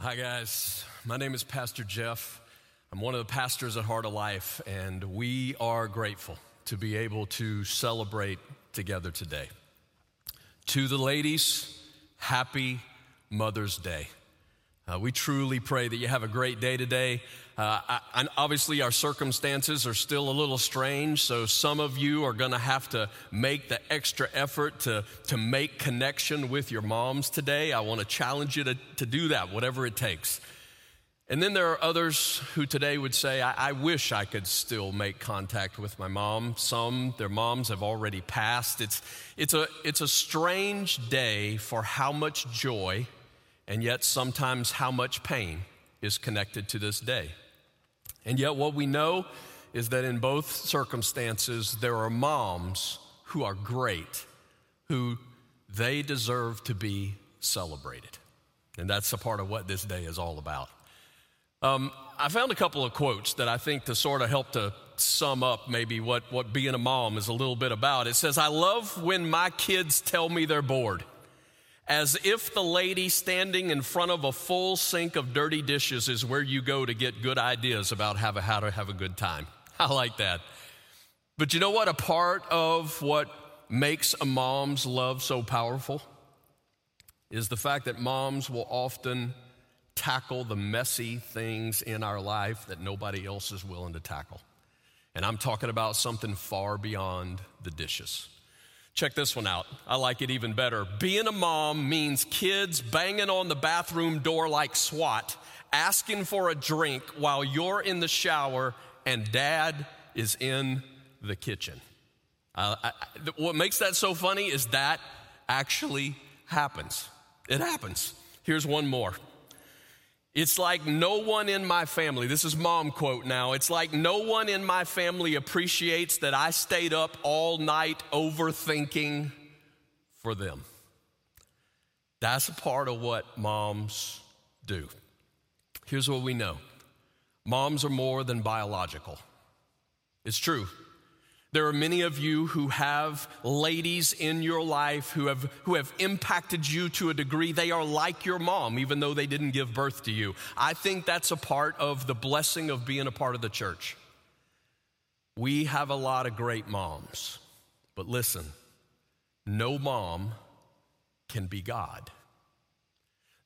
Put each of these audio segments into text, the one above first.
Hi, guys. My name is Pastor Jeff. I'm one of the pastors at Heart of Life, and we are grateful to be able to celebrate together today. To the ladies, happy Mother's Day. Uh, we truly pray that you have a great day today. Uh, I, obviously, our circumstances are still a little strange, so some of you are going to have to make the extra effort to, to make connection with your moms today. I want to challenge you to, to do that, whatever it takes. And then there are others who today would say, I, I, wish I could still make contact with my mom. Some, their moms have already passed. It's, it's, a, it's a strange day for how much joy and yet sometimes how much pain is connected to this day. And yet, what we know is that in both circumstances, there are moms who are great, who they deserve to be celebrated. And that's a part of what this day is all about. Um, I found a couple of quotes that I think to sort of help to sum up maybe what, what being a mom is a little bit about. It says, I love when my kids tell me they're bored as if the lady standing in front of a full sink of dirty dishes is where you go to get good ideas about how to have a good time. I like that. But you know what? A part of what makes a mom's love so powerful is the fact that moms will often tackle the messy things in our life that nobody else is willing to tackle. And I'm talking about something far beyond the dishes. Check this one out. I like it even better. Being a mom means kids banging on the bathroom door like SWAT, asking for a drink while you're in the shower and dad is in the kitchen. Uh, I, what makes that so funny is that actually happens. It happens. Here's one more. It's like no one in my family, this is mom quote now, it's like no one in my family appreciates that I stayed up all night overthinking for them. That's a part of what moms do. Here's what we know moms are more than biological. It's true. There are many of you who have ladies in your life who have, who have impacted you to a degree. They are like your mom, even though they didn't give birth to you. I think that's a part of the blessing of being a part of the church. We have a lot of great moms, but listen, no mom can be God.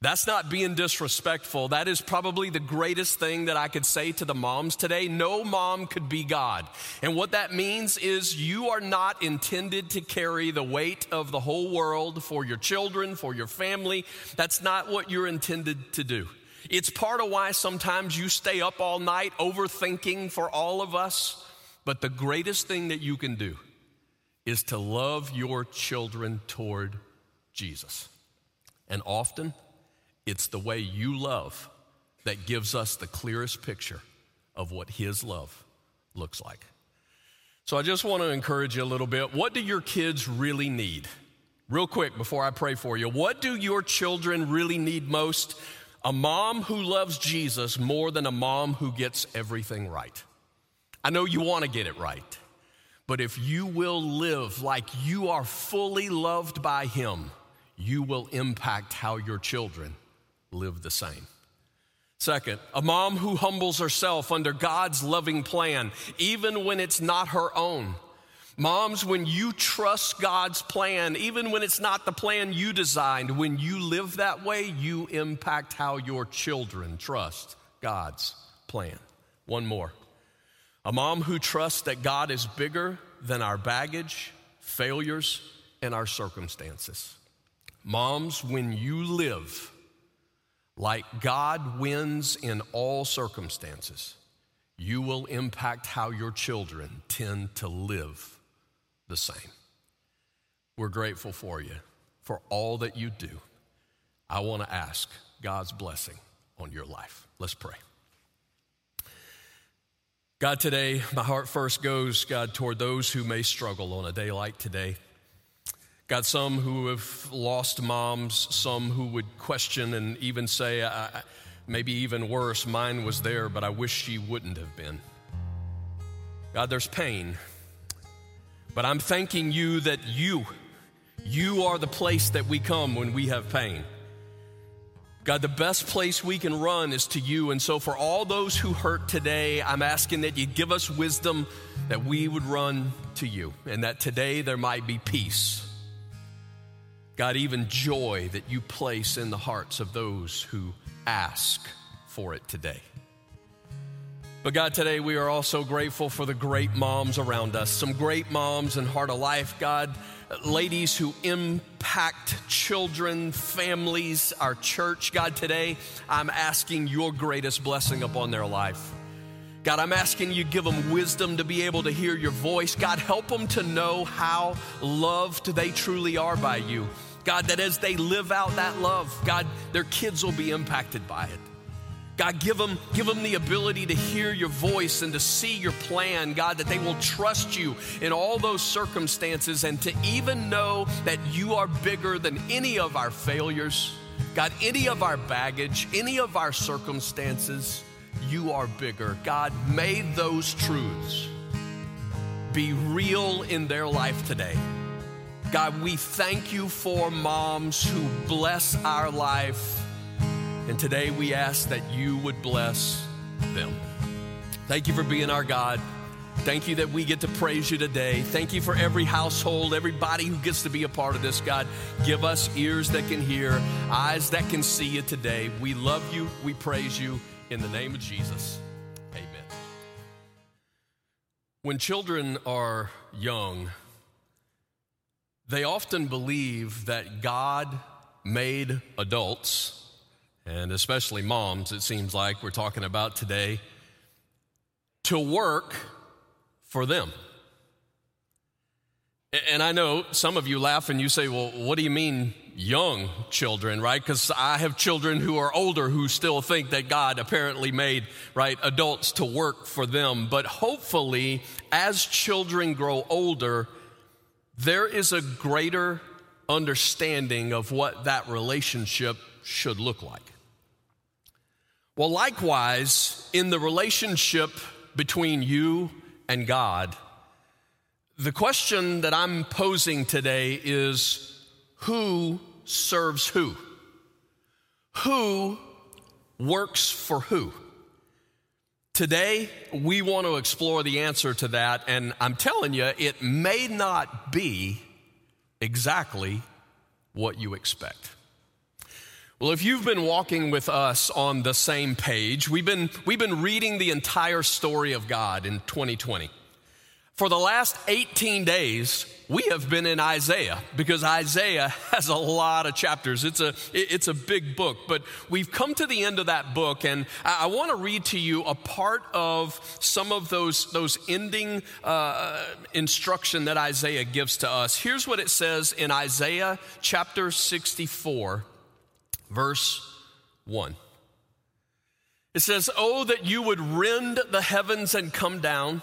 That's not being disrespectful. That is probably the greatest thing that I could say to the moms today. No mom could be God. And what that means is you are not intended to carry the weight of the whole world for your children, for your family. That's not what you're intended to do. It's part of why sometimes you stay up all night overthinking for all of us. But the greatest thing that you can do is to love your children toward Jesus. And often, it's the way you love that gives us the clearest picture of what His love looks like. So I just want to encourage you a little bit. What do your kids really need? Real quick before I pray for you, what do your children really need most? A mom who loves Jesus more than a mom who gets everything right. I know you want to get it right, but if you will live like you are fully loved by Him, you will impact how your children live the same. Second, a mom who humbles herself under God's loving plan, even when it's not her own. Moms, when you trust God's plan, even when it's not the plan you designed, when you live that way, you impact how your children trust God's plan. One more. A mom who trusts that God is bigger than our baggage, failures, and our circumstances. Moms, when you live like God wins in all circumstances, you will impact how your children tend to live the same. We're grateful for you for all that you do. I want to ask God's blessing on your life. Let's pray. God, today, my heart first goes, God, toward those who may struggle on a day like today. God, some who have lost moms, some who would question and even say, maybe even worse, mine was there, but I wish she wouldn't have been. God, there's pain. But I'm thanking you that you, you are the place that we come when we have pain. God, the best place we can run is to you. And so, for all those who hurt today, I'm asking that you give us wisdom that we would run to you and that today there might be peace. God, even joy that you place in the hearts of those who ask for it today. But God, today we are also grateful for the great moms around us, some great moms in Heart of Life, God ladies who impact children, families, our church. God, today I'm asking your greatest blessing upon their life. God, I'm asking you give them wisdom to be able to hear your voice. God, help them to know how loved they truly are by you. God, that as they live out that love, God, their kids will be impacted by it. God, give them, give them the ability to hear your voice and to see your plan, God, that they will trust you in all those circumstances and to even know that you are bigger than any of our failures, God, any of our baggage, any of our circumstances. You are bigger. God, may those truths be real in their life today. God, we thank you for moms who bless our life and today we ask that you would bless them. Thank you for being our God. Thank you that we get to praise you today. Thank you for every household, everybody who gets to be a part of this, God. Give us ears that can hear, eyes that can see you today. We love you. We praise you in the name of Jesus. Amen. When children are young, they often believe that God made adults and especially moms, it seems like we're talking about today, to work for them. And I know some of you laugh and you say, well, what do you mean young children, right? Because I have children who are older who still think that God apparently made, right, adults to work for them. But hopefully, as children grow older, there is a greater understanding of what that relationship should look like. Well, likewise, in the relationship between you and God, the question that I'm posing today is who serves who? Who works for who? Today, we want to explore the answer to that, and I'm telling you, it may not be exactly what you expect. Well, if you've been walking with us on the same page, we've been, we've been reading the entire story of God in 2020. For the last 18 days, we have been in Isaiah because Isaiah has a lot of chapters. It's a, it's a big book, but we've come to the end of that book, and I, want to read to you a part of some of those, those ending uh, instruction that Isaiah gives to us. Here's what it says in Isaiah chapter 64, verse 1. It says, Oh, that you would rend the heavens and come down,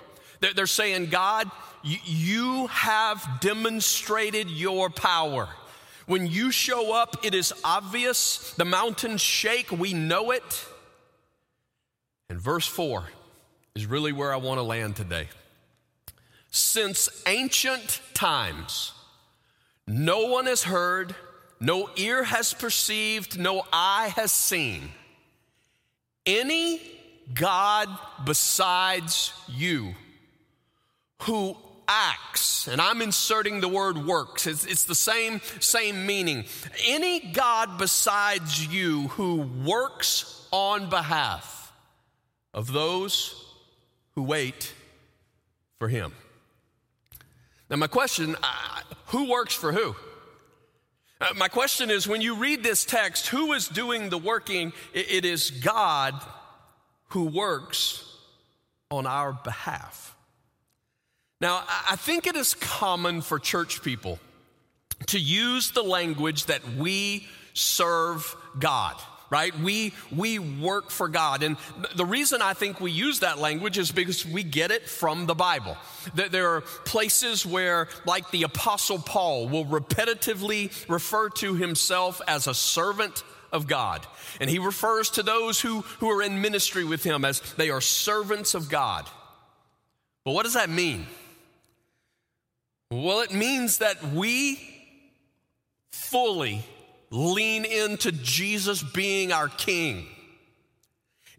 They're saying, God, you have demonstrated your power. When you show up, it is obvious. The mountains shake, we know it. And verse 4 is really where I want to land today. Since ancient times, no one has heard, no ear has perceived, no eye has seen any God besides you who acts, and I'm inserting the word works, it's, it's, the same, same meaning. Any God besides you who works on behalf of those who wait for Him. Now, my question uh, who works for who? Uh, my question is when you read this text, who is doing the working? It is God who works on our behalf. Now, I think it is common for church people to use the language that we serve God. right? We, we work for God. And the reason I think we use that language is because we get it from the Bible. There are places where, like the Apostle Paul, will repetitively refer to himself as a servant of God. And he refers to those who, who are in ministry with him as they are servants of God. But what does that mean? Well, it means that we fully lean into Jesus being our King.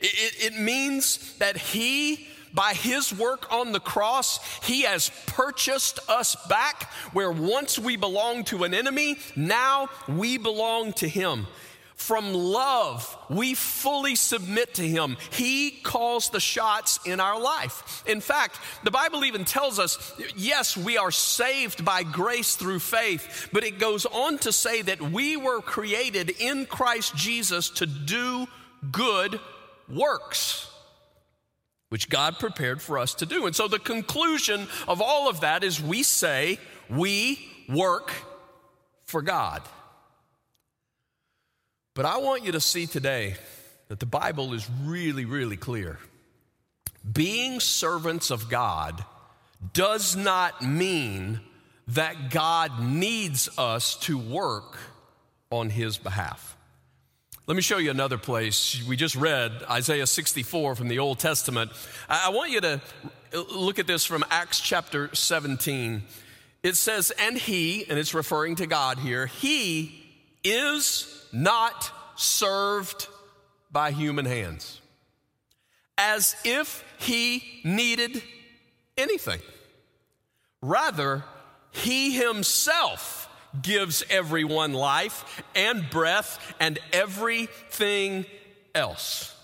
It, it, it, means that He, by His work on the cross, He has purchased us back where once we belonged to an enemy, now we belong to Him. From love, we fully submit to Him. He calls the shots in our life. In fact, the Bible even tells us yes, we are saved by grace through faith, but it goes on to say that we were created in Christ Jesus to do good works which God prepared for us to do. And so the conclusion of all of that is we say we work for God. But I want you to see today that the Bible is really, really clear. Being servants of God does not mean that God needs us to work on his behalf. Let me show you another place. We just read Isaiah 64 from the Old Testament. I want you to look at this from Acts chapter 17. It says, And he, and it's referring to God here, he is not served by human hands, as if he needed anything. Rather, he himself gives everyone life and breath and everything else.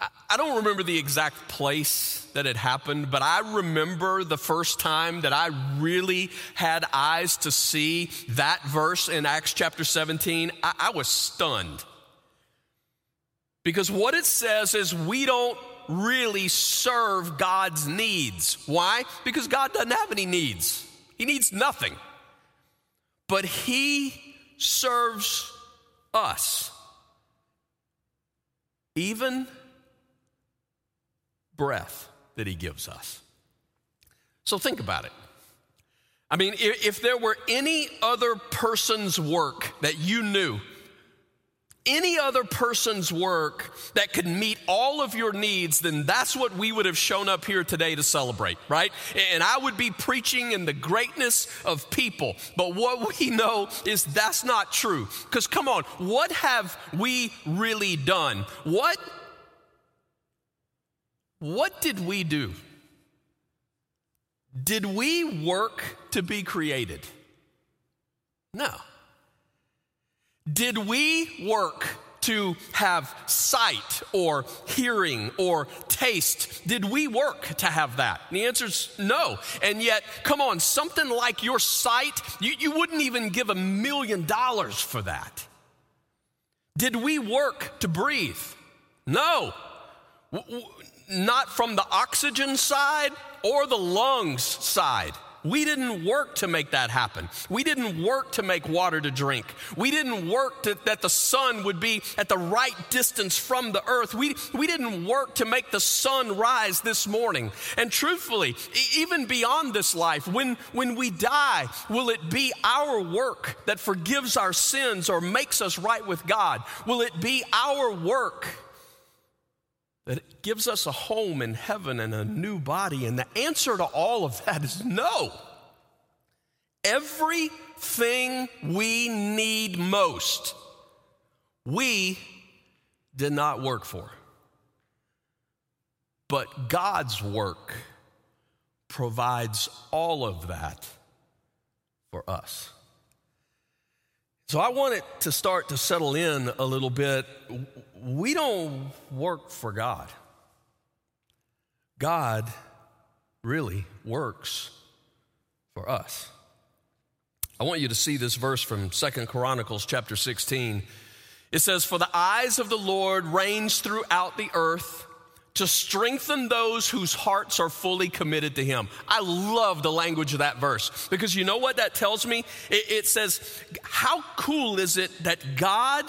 I don't remember the exact place that it happened, but I remember the first time that I really had eyes to see that verse in Acts chapter 17. I, I was stunned. Because what it says is we don't really serve God's needs. Why? Because God doesn't have any needs, He needs nothing. But He serves us. Even breath that He gives us. So think about it. I mean, if, if there were any other person's work that you knew, any other person's work that could meet all of your needs, then that's what we would have shown up here today to celebrate, right? And I would be preaching in the greatness of people. But what we know is that's not true. Because come on, what have we really done? What what did we do? Did we work to be created? No. Did we work to have sight or hearing or taste? Did we work to have that? And the answer is no. And yet, come on, something like your sight, you, you wouldn't even give a million dollars for that. Did we work to breathe? No not from the oxygen side or the lungs side. We didn't work to make that happen. We didn't work to make water to drink. We didn't work to, that the sun would be at the right distance from the earth. We, we didn't work to make the sun rise this morning. And truthfully, even beyond this life, when, when we die, will it be our work that forgives our sins or makes us right with God? Will it be our work? That gives us a home in heaven and a new body? And the answer to all of that is no. Everything we need most, we did not work for. But God's work provides all of that for us. So I want it to start to settle in a little bit. We don't work for God. God really works for us. I want you to see this verse from Second Chronicles chapter 16. It says, For the eyes of the Lord range throughout the earth to strengthen those whose hearts are fully committed to Him. I love the language of that verse because you know what that tells me? It, it says, How cool is it that God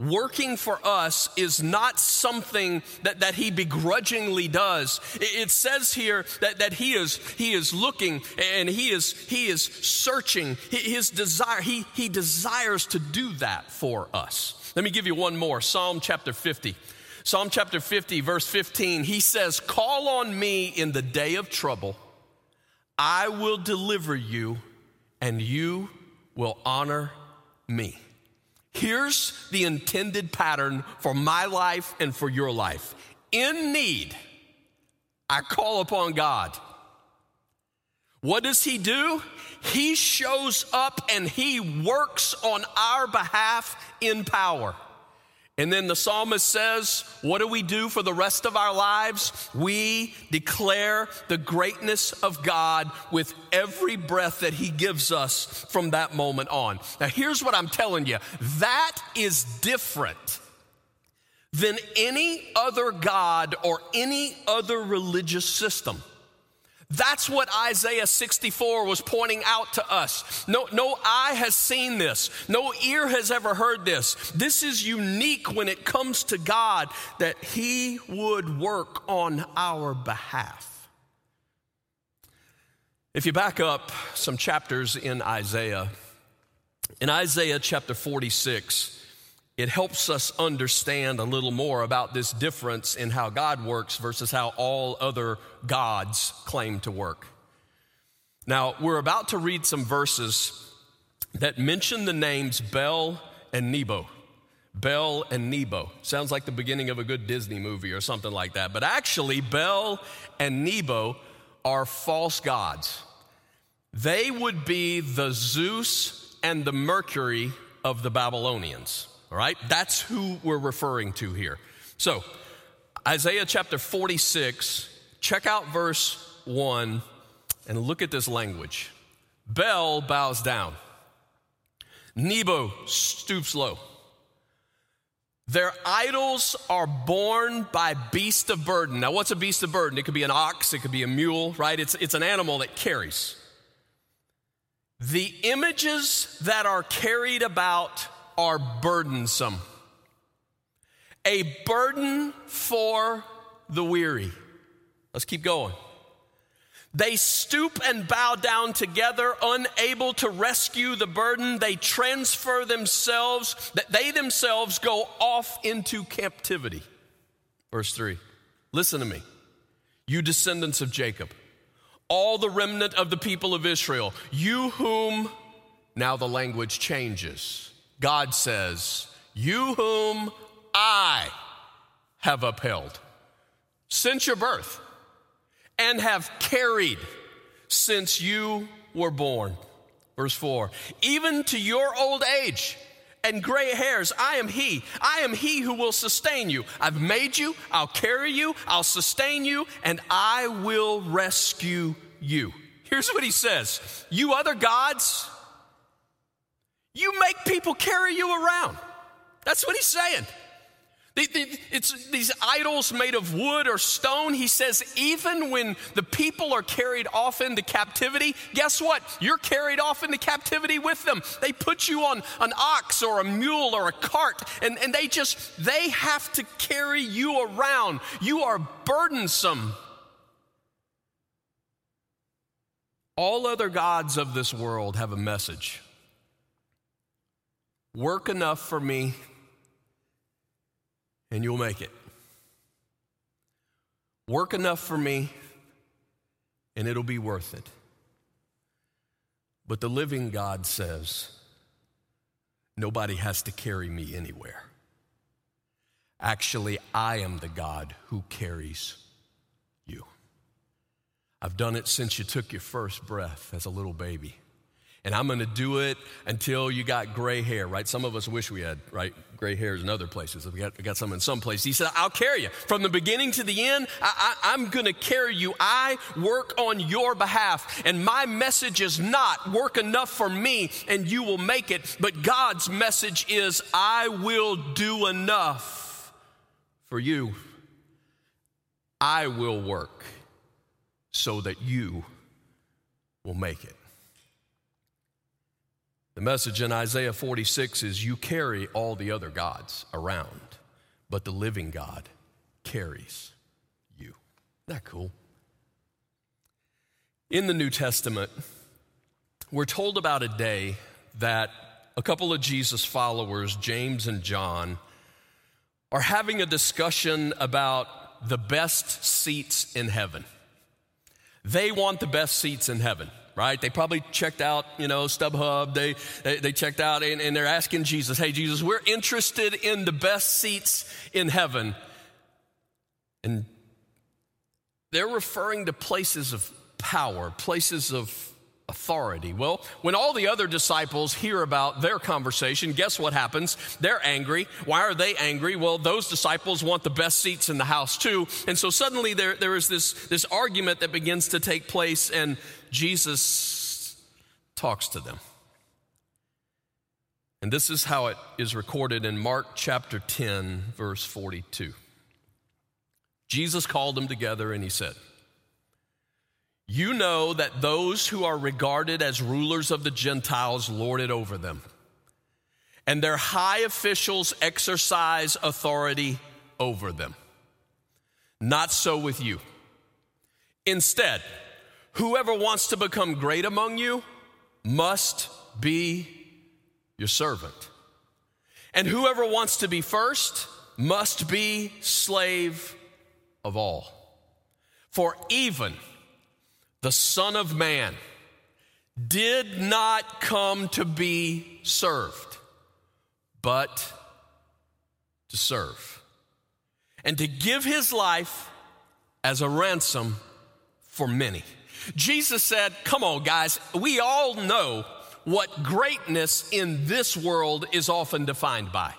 working for us is not something that, that he begrudgingly does. It, it says here that, that he is he is looking and he is he is searching. His desire, he, he desires to do that for us. Let me give you one more. Psalm chapter 50. Psalm chapter 50, verse 15, he says, Call on me in the day of trouble. I will deliver you, and you will honor me. Here's the intended pattern for my life and for your life. In need, I call upon God. What does He do? He shows up and He works on our behalf in power. And then the psalmist says, What do we do for the rest of our lives? We declare the greatness of God with every breath that He gives us from that moment on. Now, here's what I'm telling you that is different than any other God or any other religious system. That's what Isaiah 64 was pointing out to us. No, no eye has seen this. No ear has ever heard this. This is unique when it comes to God that He would work on our behalf. If you back up some chapters in Isaiah, in Isaiah chapter 46, it helps us understand a little more about this difference in how God works versus how all other gods claim to work. Now, we're about to read some verses that mention the names Bel and Nebo. Bel and Nebo. Sounds like the beginning of a good Disney movie or something like that. But actually, Bel and Nebo are false gods. They would be the Zeus and the Mercury of the Babylonians. All right? That's who we're referring to here. So, Isaiah chapter 46, check out verse 1 and look at this language. Bel bows down, Nebo stoops low. Their idols are borne by beast of burden. Now, what's a beast of burden? It could be an ox, it could be a mule, right? It's, it's an animal that carries. The images that are carried about are burdensome. A burden for the weary. Let's keep going. They stoop and bow down together, unable to rescue the burden. They transfer themselves, that they themselves go off into captivity. Verse 3. Listen to me, you descendants of Jacob, all the remnant of the people of Israel, you whom, now the language changes God says, You whom I have upheld since your birth and have carried since you were born. Verse 4 Even to your old age and gray hairs, I am He. I am He who will sustain you. I've made you, I'll carry you, I'll sustain you, and I will rescue you. Here's what He says You other gods, you make people carry you around. That's what he's saying. It's these idols made of wood or stone. He says, even when the people are carried off into captivity, guess what? You're carried off into captivity with them. They put you on an ox or a mule or a cart, and, and they just, they have to carry you around. You are burdensome. All other gods of this world have a message. Work enough for me, and you'll make it. Work enough for me, and it'll be worth it. But the living God says, nobody has to carry me anywhere. Actually, I am the God who carries you. I've done it since you took your first breath as a little baby. And I'm going to do it until you got gray hair, right? Some of us wish we had, right? Gray hairs in other places. We got, we got some in some places. He said, I'll carry you. From the beginning to the end, I, I, I'm going to carry you. I work on your behalf. And my message is not work enough for me and you will make it. But God's message is, I will do enough for you. I will work so that you will make it. The message in Isaiah 46 is You carry all the other gods around, but the living God carries you. Isn't that cool? In the New Testament, we're told about a day that a couple of Jesus followers, James and John, are having a discussion about the best seats in heaven. They want the best seats in heaven, right? They probably checked out, you know, StubHub. They, they, they checked out and, and they're asking Jesus, hey, Jesus, we're interested in the best seats in heaven. And they're referring to places of power, places of authority. Well, when all the other disciples hear about their conversation, guess what happens? They're angry. Why are they angry? Well, those disciples want the best seats in the house too. And so suddenly there, there is this, this argument that begins to take place, and Jesus talks to them. And this is how it is recorded in Mark chapter 10, verse 42. Jesus called them together and he said, you know that those who are regarded as rulers of the Gentiles lord it over them, and their high officials exercise authority over them. Not so with you. Instead, whoever wants to become great among you must be your servant. And whoever wants to be first must be slave of all. For even the Son of Man, did not come to be served, but to serve, and to give his life as a ransom for many. Jesus said, Come on, guys, we all know what greatness in this world is often defined by.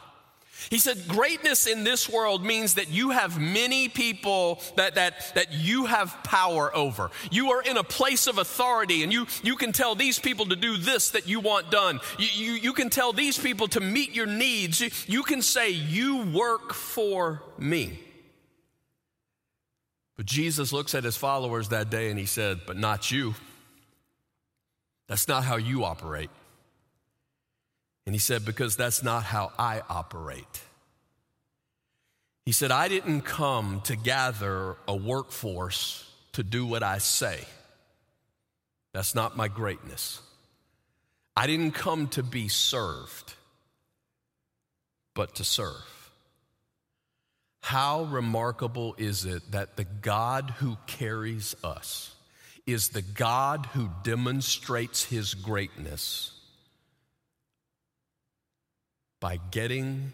He said, greatness in this world means that you have many people that, that, that you have power over. You are in a place of authority and you, you can tell these people to do this that you want done. You, you, you can tell these people to meet your needs. You, you can say, You work for me. But Jesus looks at his followers that day and he said, But not you. That's not how you operate. And he said, Because that's not how I operate. He said, I didn't come to gather a workforce to do what I say. That's not my greatness. I didn't come to be served, but to serve. How remarkable is it that the God who carries us is the God who demonstrates his greatness by getting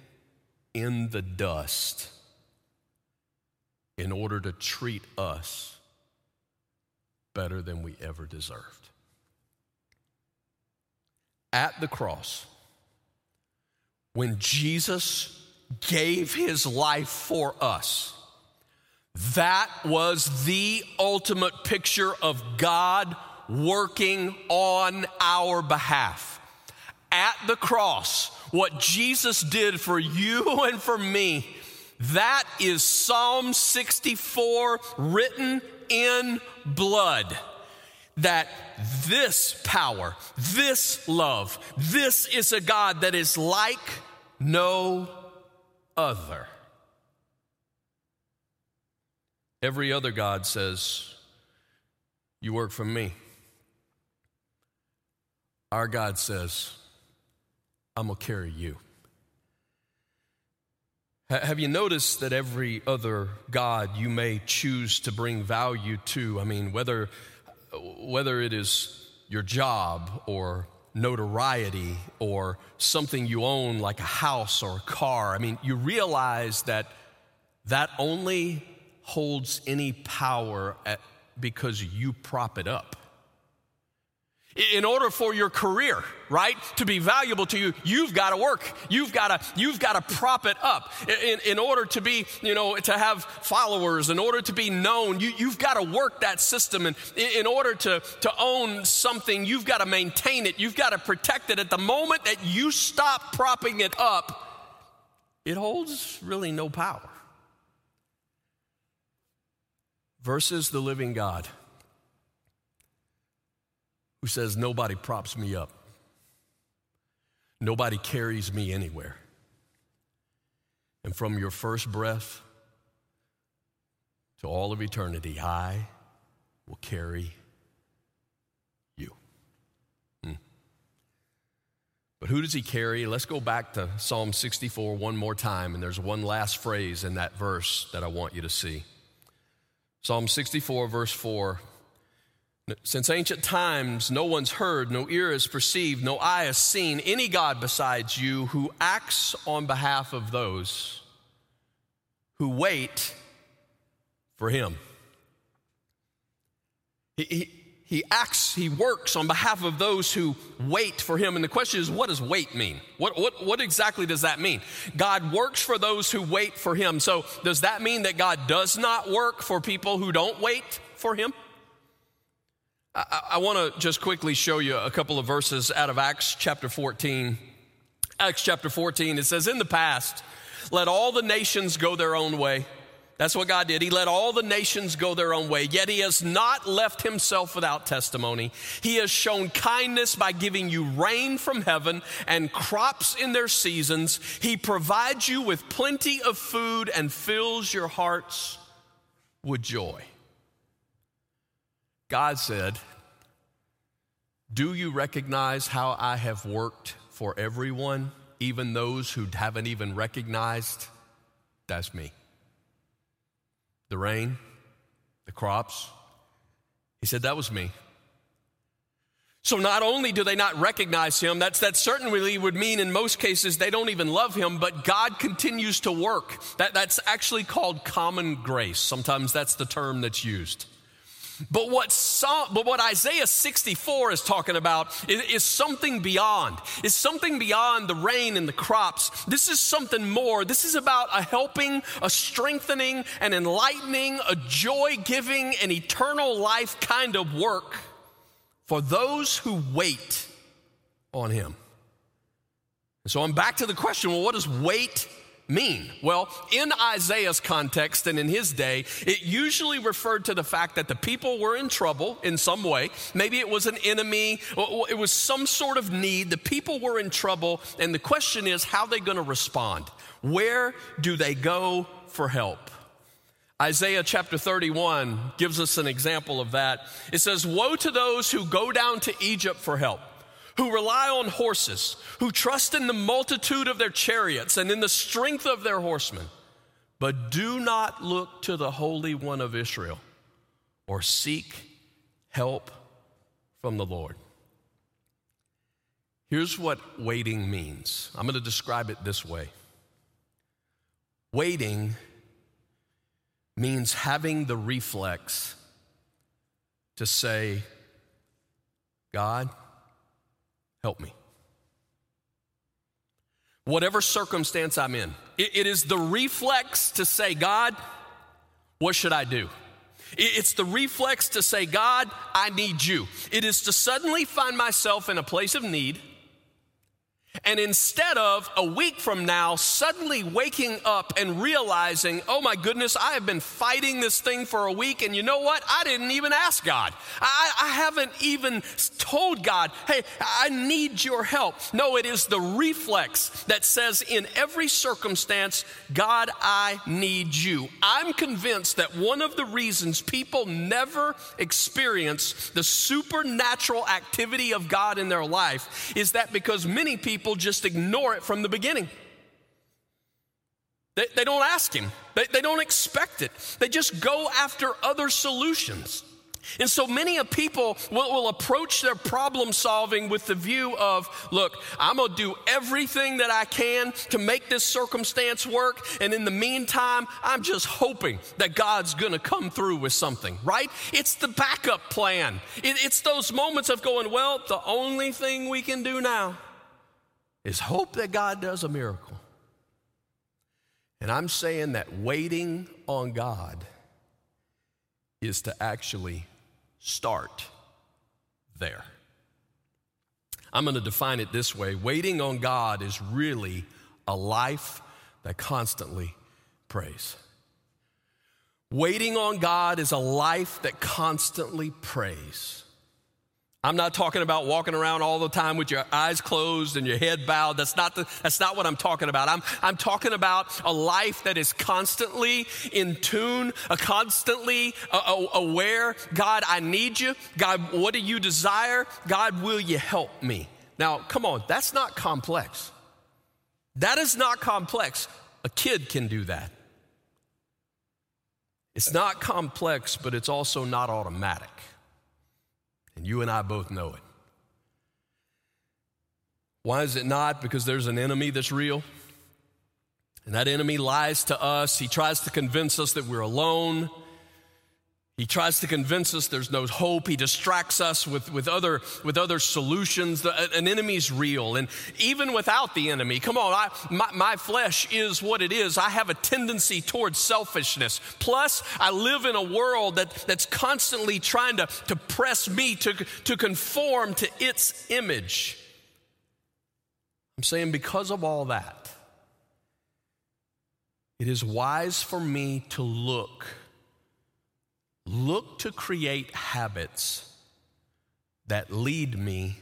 in the dust in order to treat us better than we ever deserved. At the cross, when Jesus gave his life for us, that was the ultimate picture of God working on our behalf. At the cross, what Jesus did for you and for me, that is Psalm 64 written in blood. That this power, this love, this is a God that is like no other. Every other God says, You work for me. Our God says, I'm going to carry you. Have you noticed that every other God you may choose to bring value to, I mean, whether, whether it is your job or notoriety or something you own like a house or a car, I mean, you realize that that only holds any power at, because you prop it up. In order for your career, right, to be valuable to you, you've got to work. You've got to, you've got to prop it up. In, in order to be, you know, to have followers, in order to be known, you, you've got to work that system. And in order to, to own something, you've got to maintain it. You've got to protect it. At the moment that you stop propping it up, it holds really no power. Versus the living God who says, Nobody props me up. Nobody carries me anywhere. And from your first breath to all of eternity, I will carry you. Hmm. But who does he carry? Let's go back to Psalm 64 one more time, and there's one last phrase in that verse that I want you to see. Psalm 64, verse 4. Since ancient times, no one's heard, no ear has perceived, no eye has seen any God besides you who acts on behalf of those who wait for him. He, he, he acts, he works on behalf of those who wait for him. And the question is, what does wait mean? What, what, what exactly does that mean? God works for those who wait for him. So, does that mean that God does not work for people who don't wait for him? I, I want to just quickly show you a couple of verses out of Acts chapter 14. Acts chapter 14, it says, In the past, let all the nations go their own way. That's what God did. He let all the nations go their own way, yet He has not left Himself without testimony. He has shown kindness by giving you rain from heaven and crops in their seasons. He provides you with plenty of food and fills your hearts with joy. God said, Do you recognize how I have worked for everyone, even those who haven't even recognized? That's me. The rain, the crops. He said, That was me. So not only do they not recognize him, that's, that certainly would mean in most cases they don't even love him, but God continues to work. That, that's actually called common grace. Sometimes that's the term that's used. But what, Psalm, but what Isaiah 64 is talking about is, is, something beyond. Is something beyond the rain and the crops. This is something more. This is about a helping, a strengthening, an enlightening, a joy giving, an eternal life kind of work for those who wait on Him. And so I'm back to the question well, what does wait mean? Well, in Isaiah's context and in his day, it usually referred to the fact that the people were in trouble in some way. Maybe it was an enemy, it was some sort of need. The people were in trouble, and the question is how are they going to respond? Where do they go for help? Isaiah chapter 31 gives us an example of that. It says, Woe to those who go down to Egypt for help who rely on horses, who trust in the multitude of their chariots and in the strength of their horsemen, but do not look to the Holy One of Israel or seek help from the Lord. Here's what waiting means I'm going to describe it this way waiting means having the reflex to say, God, help me. Whatever circumstance I'm in, it, it is the reflex to say, God, what should I do? It's the reflex to say, God, I need you. It is to suddenly find myself in a place of need and instead of a week from now, suddenly waking up and realizing, oh my goodness, I have been fighting this thing for a week, and you know what? I didn't even ask God. I, I haven't even told God, hey, I need your help. No, it is the reflex that says, in every circumstance, God, I need you. I'm convinced that one of the reasons people never experience the supernatural activity of God in their life is that because many people people just ignore it from the beginning. They, they don't ask him, they, they don't expect it. They just go after other solutions. And so many of people will, will, approach their problem solving with the view of, look, I'm gonna do everything that I can to make this circumstance work. And in the meantime, I'm just hoping that God's gonna come through with something, right? It's the backup plan. It, it's those moments of going, well, the only thing we can do now is hope that God does a miracle. And I'm saying that waiting on God is to actually start there. I'm going to define it this way waiting on God is really a life that constantly prays. Waiting on God is a life that constantly prays. I'm not talking about walking around all the time with your eyes closed and your head bowed. That's not, the, that's not what I'm talking about. I'm, I'm talking about a life that is constantly in tune, a constantly aware. God, I need you. God, what do you desire? God, will you help me? Now, come on, that's not complex. That is not complex. A kid can do that. It's not complex, but it's also not automatic. And you and I both know it. Why is it not? Because there's an enemy that's real. And that enemy lies to us. He tries to convince us that we're alone. He tries to convince us there's no hope. He distracts us with, with, other, with other solutions. The, an enemy's real. And even without the enemy, come on, I, my, my flesh is what it is. I have a tendency towards selfishness. Plus, I live in a world that, that's constantly trying to, to press me to, to conform to its image. I'm saying because of all that, it is wise for me to look look to create habits that lead me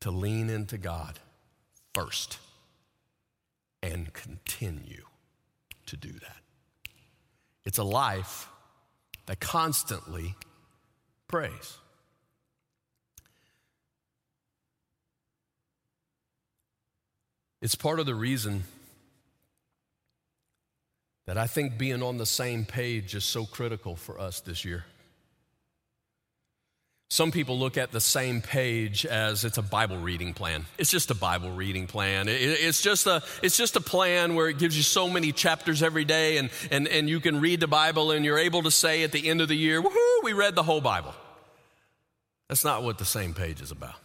to lean into God first and continue to do that. It's a life that constantly prays. It's part of the reason that I think being on the same page is so critical for us this year. Some people look at the same page as it's a Bible reading plan. It's just a Bible reading plan. It's just a, it's just a plan where it gives you so many chapters every day, and, and, and you can read the Bible, and you're able to say at the end of the year, woohoo, we read the whole Bible. That's not what the same page is about.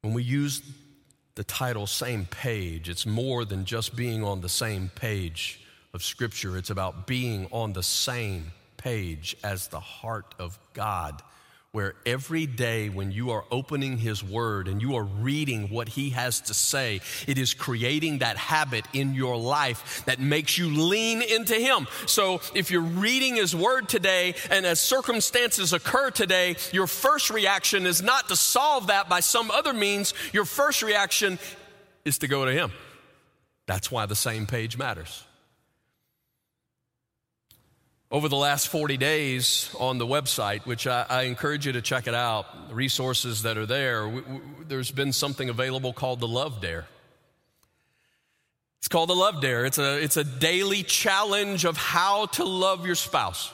When we use the title Same Page. It's more than just being on the same page of Scripture, it's about being on the same page as the heart of God where every day when you are opening His Word and you are reading what He has to say, it is creating that habit in your life that makes you lean into Him. So if you're reading His Word today and as circumstances occur today, your first reaction is not to solve that by some other means. Your first reaction is to go to Him. That's why the same page matters. Over the last 40 days on the website, which I, I encourage you to check it out, the resources that are there, w- w- there's been something available called the Love Dare. It's called the Love Dare. It's a, it's a daily challenge of how to love your spouse.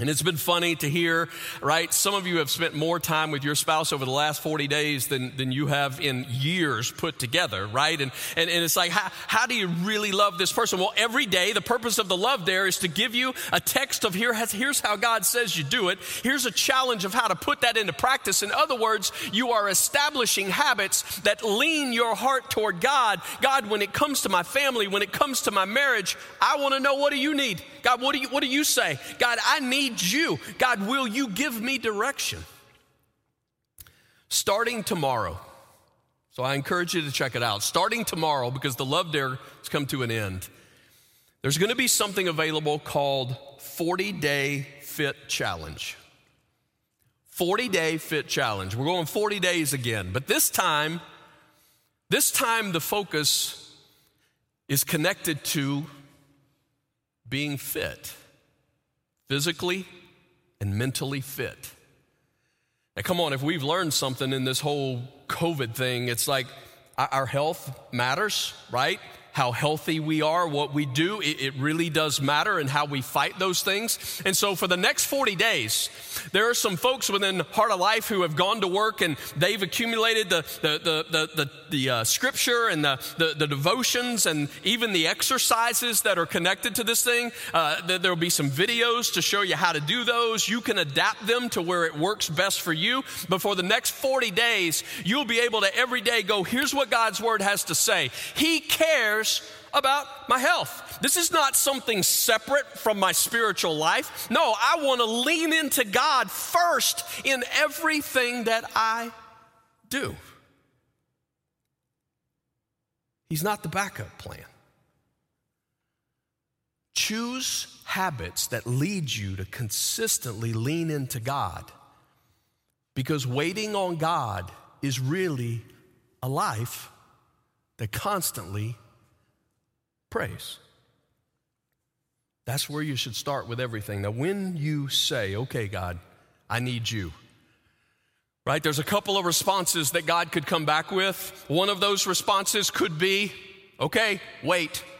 And it's been funny to hear, right? Some of you have spent more time with your spouse over the last 40 days than, than you have in years put together, right? And, and, and it's like, how, how do you really love this person? Well, every day, the purpose of the Love Dare is to give you a text of here, here's how God says you do it. Here's a challenge of how to put that into practice. In other words, you are establishing habits that lean your heart toward God. God, when it comes to my family, when it comes to my marriage, I want to know what do you need? God, what do you, what do you say? God, I need need you. God, will you give me direction? Starting tomorrow, so I encourage you to check it out. Starting tomorrow, because the Love Dare has come to an end, there's going to be something available called 40 Day Fit Challenge. 40 Day Fit Challenge. We're going 40 days again, but this time, this time the focus is connected to being fit physically and mentally fit. Now, come on, if we've learned something in this whole COVID thing, it's like our health matters, right? How healthy we are, what we do, it, it, really does matter and how we fight those things. And so for the next 40 days, there are some folks within Heart of Life who have gone to work and they've accumulated the, the, the, the, the, uh, scripture and the, the, the, devotions and even the exercises that are connected to this thing. Uh, there will be some videos to show you how to do those. You can adapt them to where it works best for you. But for the next 40 days, you'll be able to every day go, here's what God's word has to say. He cares cares about my health. This is not something separate from my spiritual life. No, I want to lean into God first in everything that I do. He's not the backup plan. Choose habits that lead you to consistently lean into God Because waiting on God is really a life that constantly prays. That's where you should start with everything. Now, when you say, okay, God, I need you, right? There's a couple of responses that God could come back with. One of those responses could be, okay, wait.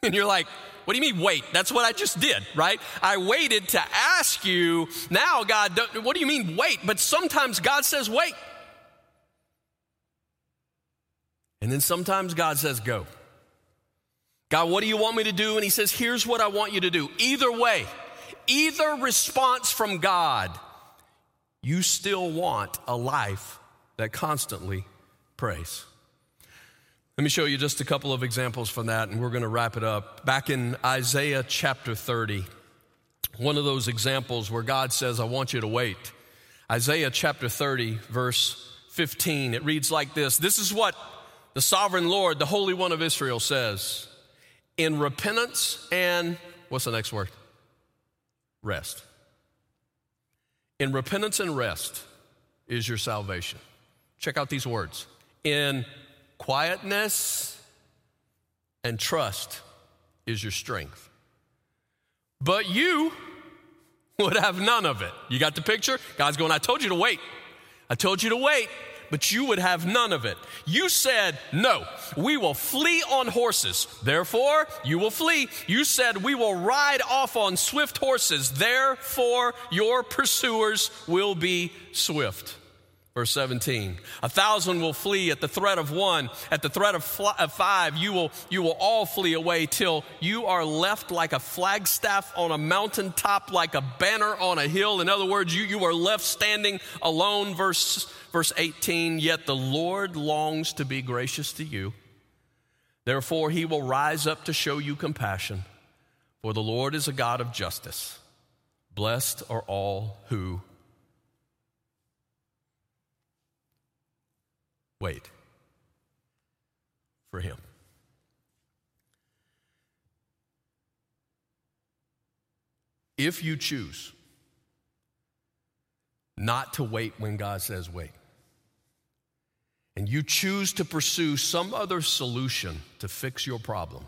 And you're like, what do you mean, wait? That's what I just did, right? I waited to ask you. Now, God, what do you mean, wait? But sometimes God says, wait. And then sometimes God says, go. God, what do you want me to do? And He says, here's what I want you to do. Either way, either response from God, you still want a life that constantly prays. Let me show you just a couple of examples from that, and we're going to wrap it up. Back in Isaiah chapter 30, one of those examples where God says, I want you to wait. Isaiah chapter 30, verse 15, it reads like this This is what the sovereign Lord, the Holy One of Israel, says in repentance and what's the next word? Rest. In repentance and rest is your salvation. Check out these words. In quietness and trust is your strength. But you would have none of it. You got the picture? God's going, I told you to wait. I told you to wait but you would have none of it. You said, No, we will flee on horses. Therefore, you will flee. You said, We will ride off on swift horses. Therefore, your pursuers will be swift. Verse 17, a thousand will flee at the threat of one, at the threat of, fl- of, five, you will, you will all flee away till you are left like a flagstaff on a mountaintop, like a banner on a hill. In other words, you, you are left standing alone. Verse Verse 18, yet the Lord longs to be gracious to you. Therefore, he will rise up to show you compassion, for the Lord is a God of justice. Blessed are all who wait for him. If you choose not to wait when God says wait, and you choose to pursue some other solution to fix your problem,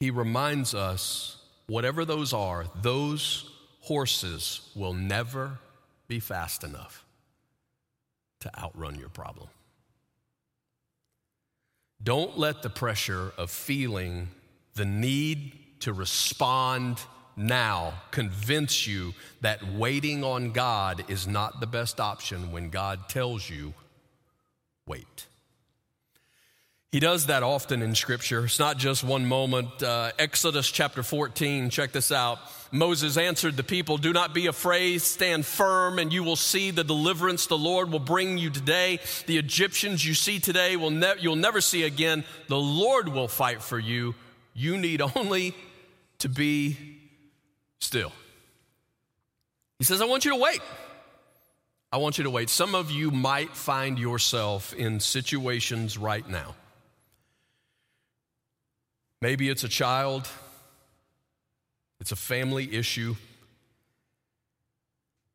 he reminds us whatever those are, those horses will never be fast enough to outrun your problem. Don't let the pressure of feeling the need to respond now convince you that waiting on God is not the best option when God tells you, wait. He does that often in Scripture. It's not just one moment. Uh, Exodus chapter 14, check this out. Moses answered the people, Do not be afraid, stand firm, and you will see the deliverance the Lord will bring you today. The Egyptians you see today will ne- you'll never see again. The Lord will fight for you. You need only to be still. He says, I want you to wait. I want you to wait. Some of you might find yourself in situations right now. Maybe it's a child, it's a family issue,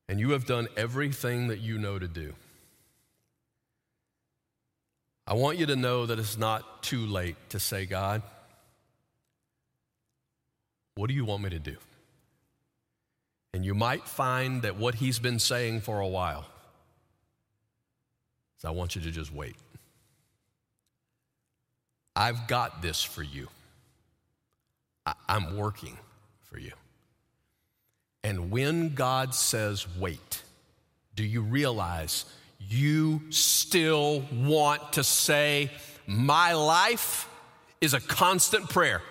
and you have done everything that you know to do. I want you to know that it's not too late to say, God, what do you want me to do? And you might find that what he's been saying for a while is I want you to just wait. I've got this for you. I- am working for you. And when God says wait, do you realize you still want to say, My life is a constant prayer?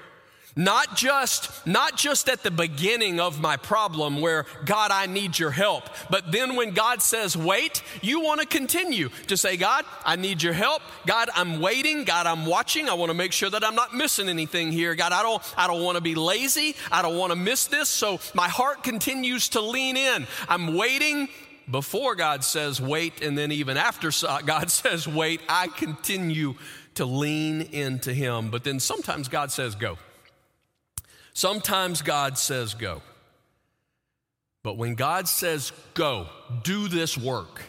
Not just, not just at the beginning of my problem where, God, I need your help. But then when God says, wait, you want to continue to say, God, I need your help. God, I'm waiting. God, I'm watching. I want to make sure that I'm not missing anything here. God, I don't, I don't want to be lazy. I don't want to miss this. So my heart continues to lean in. I'm waiting before God says wait. And then even after God says wait, I continue to lean into Him. But then sometimes God says go. Sometimes God says go. But when God says, go, do this work,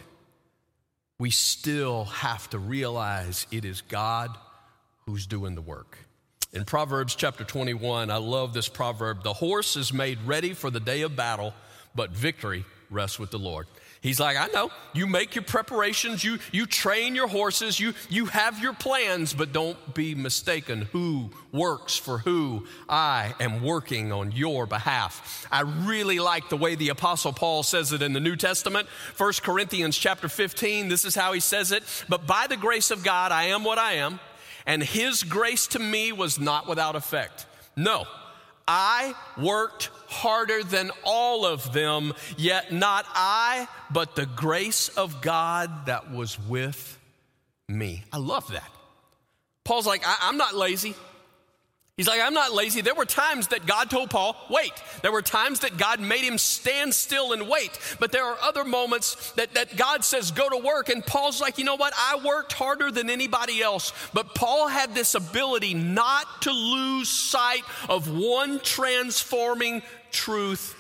we still have to realize it is God who's doing the work. In Proverbs chapter 21, I love this proverb the horse is made ready for the day of battle, but victory rests with the Lord. He's like, I know. You make your preparations, you, you train your horses, you, you have your plans, but don't be mistaken. Who works for who? I am working on your behalf. I really like the way the Apostle Paul says it in the New Testament. 1 Corinthians chapter 15, this is how he says it. But by the grace of God, I am what I am, and his grace to me was not without effect. No, I worked harder than all of them, yet not I, but the grace of God that was with me. I love that. Paul's like, I- am not lazy. He's like, I'm not lazy. There were times that God told Paul, wait. There were times that God made him stand still and wait. But there are other moments that, that God says, go to work. And Paul's like, you know what? I worked harder than anybody else. But Paul had this ability not to lose sight of one transforming truth.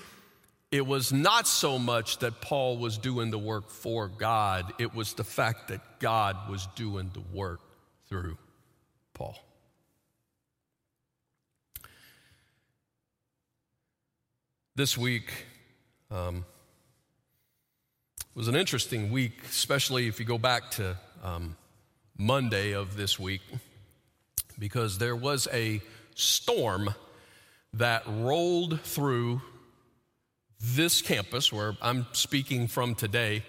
It was not so much that Paul was doing the work for God, it was the fact that God was doing the work through Paul. This week um, was an interesting week, especially if you go back to um, Monday of this week, because there was a storm that rolled through this campus where I'm speaking from today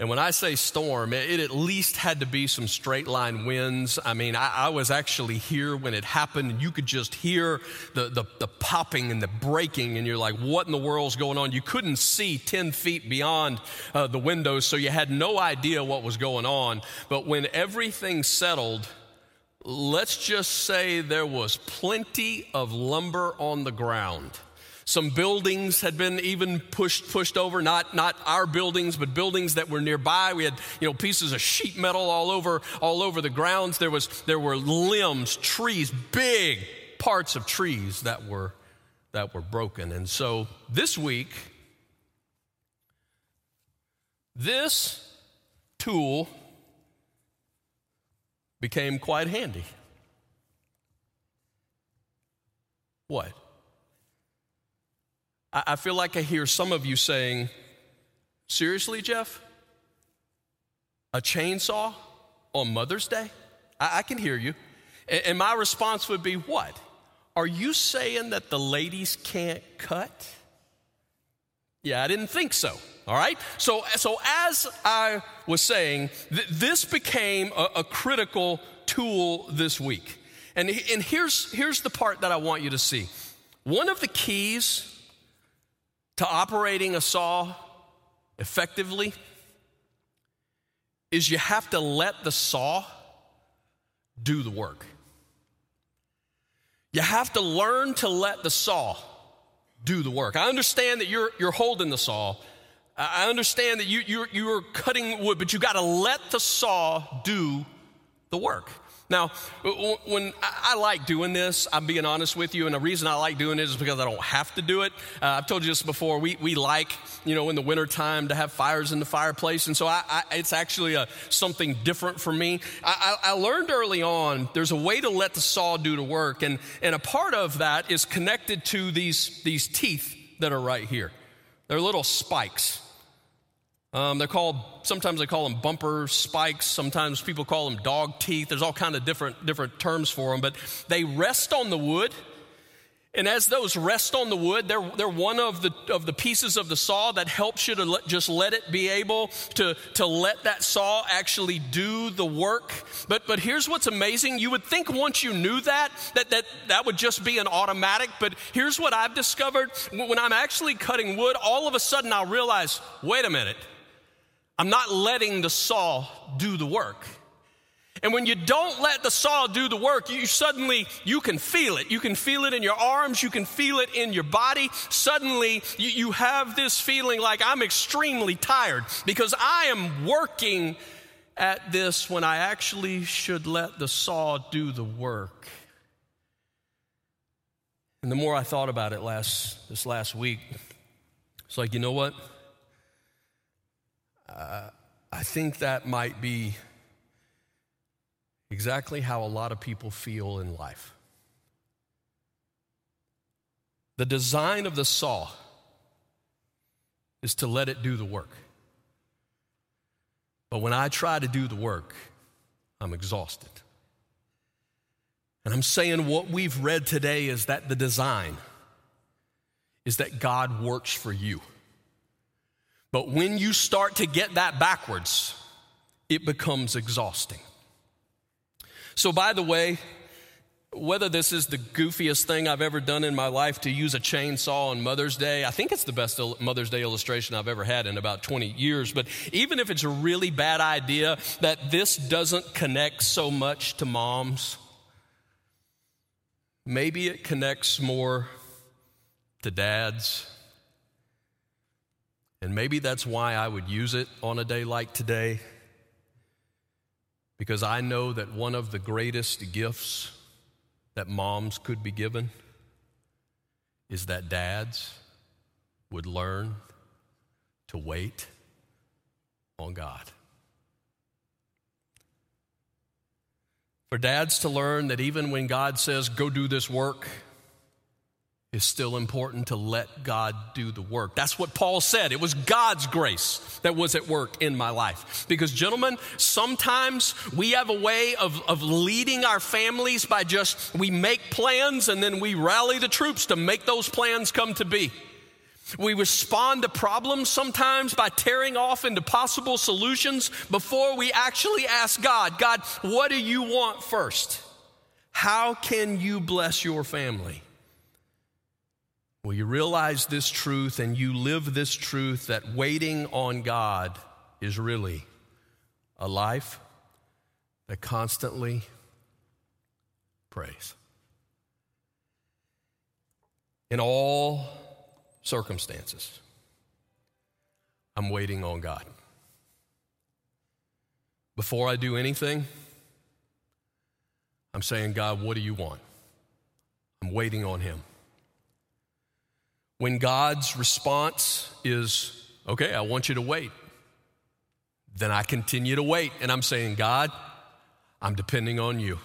and when I say storm, it at least had to be some straight line winds. I mean, I, I was actually here when it happened, and you could just hear the, the, the, popping and the breaking, and you're like, what in the world's going on? You couldn't see 10 feet beyond uh, the windows, so you had no idea what was going on. But when everything settled, let's just say there was plenty of lumber on the ground. Some buildings had been even pushed, pushed over, not, not our buildings, but buildings that were nearby. We had, you know, pieces of sheet metal all over, all over the grounds. There was, there were limbs, trees, big parts of trees that were, that were broken. And so this week, this tool became quite handy. What? I feel like I hear some of you saying, Seriously, Jeff? A chainsaw on Mother's Day? I, I can hear you. And, and my response would be, What? Are you saying that the ladies can't cut? Yeah, I didn't think so. All right? So, so as I was saying, th- this became a, a, critical tool this week. And, and here's, here's the part that I want you to see. One of the keys to operating a saw effectively is you have to let the saw do the work. You have to learn to let the saw do the work. I understand that you're, you're holding the saw. I understand that you, you're, you're cutting wood, but you got to let the saw do the work. Now, when I like doing this, I'm being honest with you, and the reason I like doing it is because I don't have to do it. Uh, I've told you this before. We, we like, you know, in the wintertime to have fires in the fireplace, and so I, I, it's actually a, something different for me. I, I learned early on there's a way to let the saw do the work, and, and a part of that is connected to these, these teeth that are right here. They're little spikes. Um, they're called, sometimes they call them bumper spikes. Sometimes people call them dog teeth. There's all kind of different, different terms for them, but they rest on the wood. And as those rest on the wood, they're, they're one of the, of the pieces of the saw that helps you to let, just let it be able to, to let that saw actually do the work. But, but here's what's amazing. You would think once you knew that, that, that, that would just be an automatic. But here's what I've discovered. When I'm actually cutting wood, all of a sudden I'll realize, wait a minute. I'm not letting the saw do the work. And when you don't let the saw do the work, you suddenly, you can feel it. You can feel it in your arms. You can feel it in your body. Suddenly, you, you have this feeling like I'm extremely tired because I am working at this when I actually should let the saw do the work. And the more I thought about it last, this last week, It's like, you know what? Uh, I think that might be exactly how a lot of people feel in life. The design of the saw is to let it do the work. But when I try to do the work, I'm exhausted. And I'm saying what we've read today is that the design is that God works for you. But when you start to get that backwards, it becomes exhausting. So, by the way, whether this is the goofiest thing I've ever done in my life to use a chainsaw on Mother's Day, I think it's the best Mother's Day illustration I've ever had in about 20 years. But even if it's a really bad idea that this doesn't connect so much to moms, maybe it connects more to dads. And maybe that's why I would use it on a day like today. Because I know that one of the greatest gifts that moms could be given is that dads would learn to wait on God. For dads to learn that even when God says, go do this work, it's still important to let God do the work. That's what Paul said. It was God's grace that was at work in my life. Because, gentlemen, sometimes we have a way of, of leading our families by just, we make plans and then we rally the troops to make those plans come to be. We respond to problems sometimes by tearing off into possible solutions before we actually ask God, God, what do you want first? How can you bless your family? Well, you realize this truth and you live this truth that waiting on God is really a life that constantly prays. In all circumstances, I'm waiting on God. Before I do anything, I'm saying, God, what do you want? I'm waiting on Him. When God's response is, okay, I want you to wait, then I continue to wait. And I'm saying, God, I'm depending on you.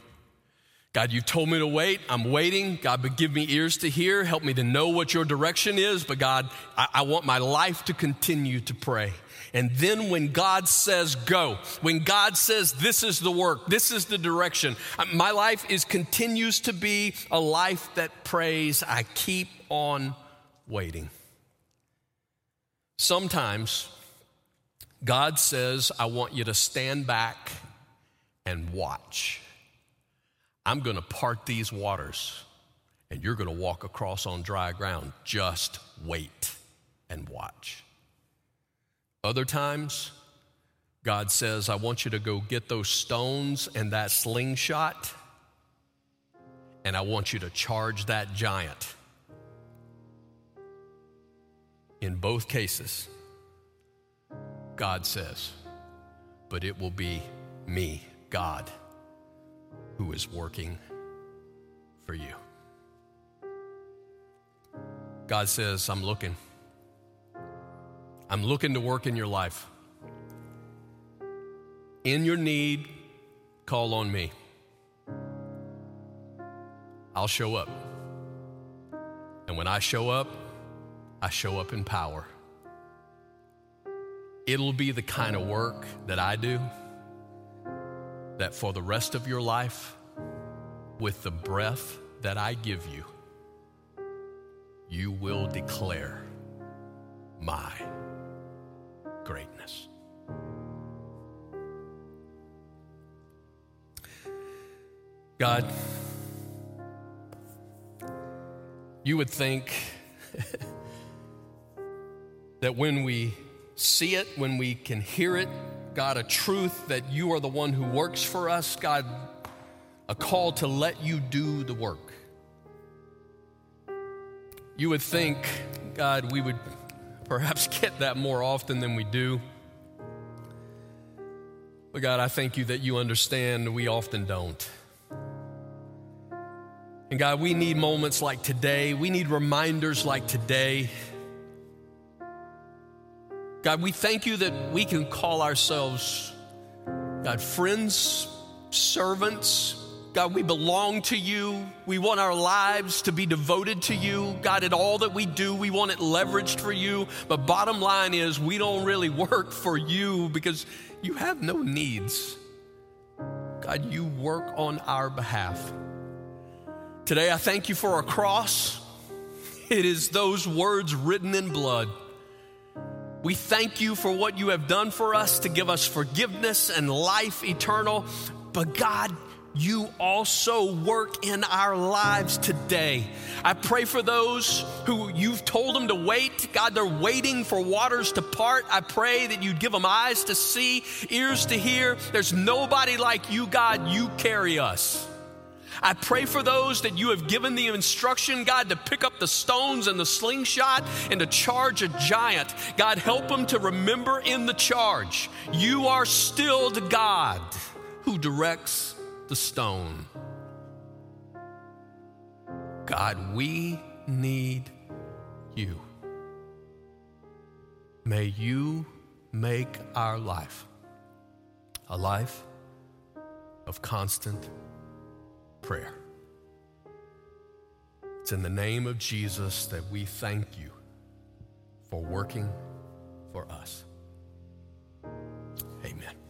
God, you've told me to wait. I'm waiting. God, but give me ears to hear. Help me to know what your direction is. But God, I, I want my life to continue to pray. And then when God says go, when God says this is the work, this is the direction, my life is continues to be a life that prays. I keep on waiting. Sometimes God says, I want you to stand back and watch. I'm going to part these waters and you're going to walk across on dry ground. Just wait and watch. Other times, God says, I want you to go get those stones and that slingshot, and I want you to charge that giant. In both cases, God says, but it will be me, God, who is working for you. God says, I'm looking. I'm looking to work in your life. In your need, call on me. I'll show up. And when I show up, I show up in power. It'll be the kind of work that I do that for the rest of your life, with the breath that I give you, you will declare my greatness. God, you would think that when we see it, when we can hear it, God, a truth that you are the one who works for us, God, a call to let you do the work. You would think, God, we would perhaps get that more often than we do. But God, I thank you that you understand we often don't. And God, we need moments like today, we need reminders like today God, we thank you that we can call ourselves, God, friends, servants. God, we belong to you. We want our lives to be devoted to you. God, in all that we do, we want it leveraged for you. But bottom line is, we don't really work for you because you have no needs. God, you work on our behalf. Today, I thank you for a cross. It is those words written in blood. We thank you for what you have done for us to give us forgiveness and life eternal. But God, you also work in our lives today. I pray for those who you've told them to wait. God, they're waiting for waters to part. I pray that you'd give them eyes to see, ears to hear. There's nobody like you, God. You carry us. I pray for those that you have given the instruction, God, to pick up the stones and the slingshot and to charge a giant. God, help them to remember in the charge, you are still the God who directs the stone. God, we need you. May you make our life a life of constant prayer. It's in the name of Jesus that we thank you for working for us. Amen.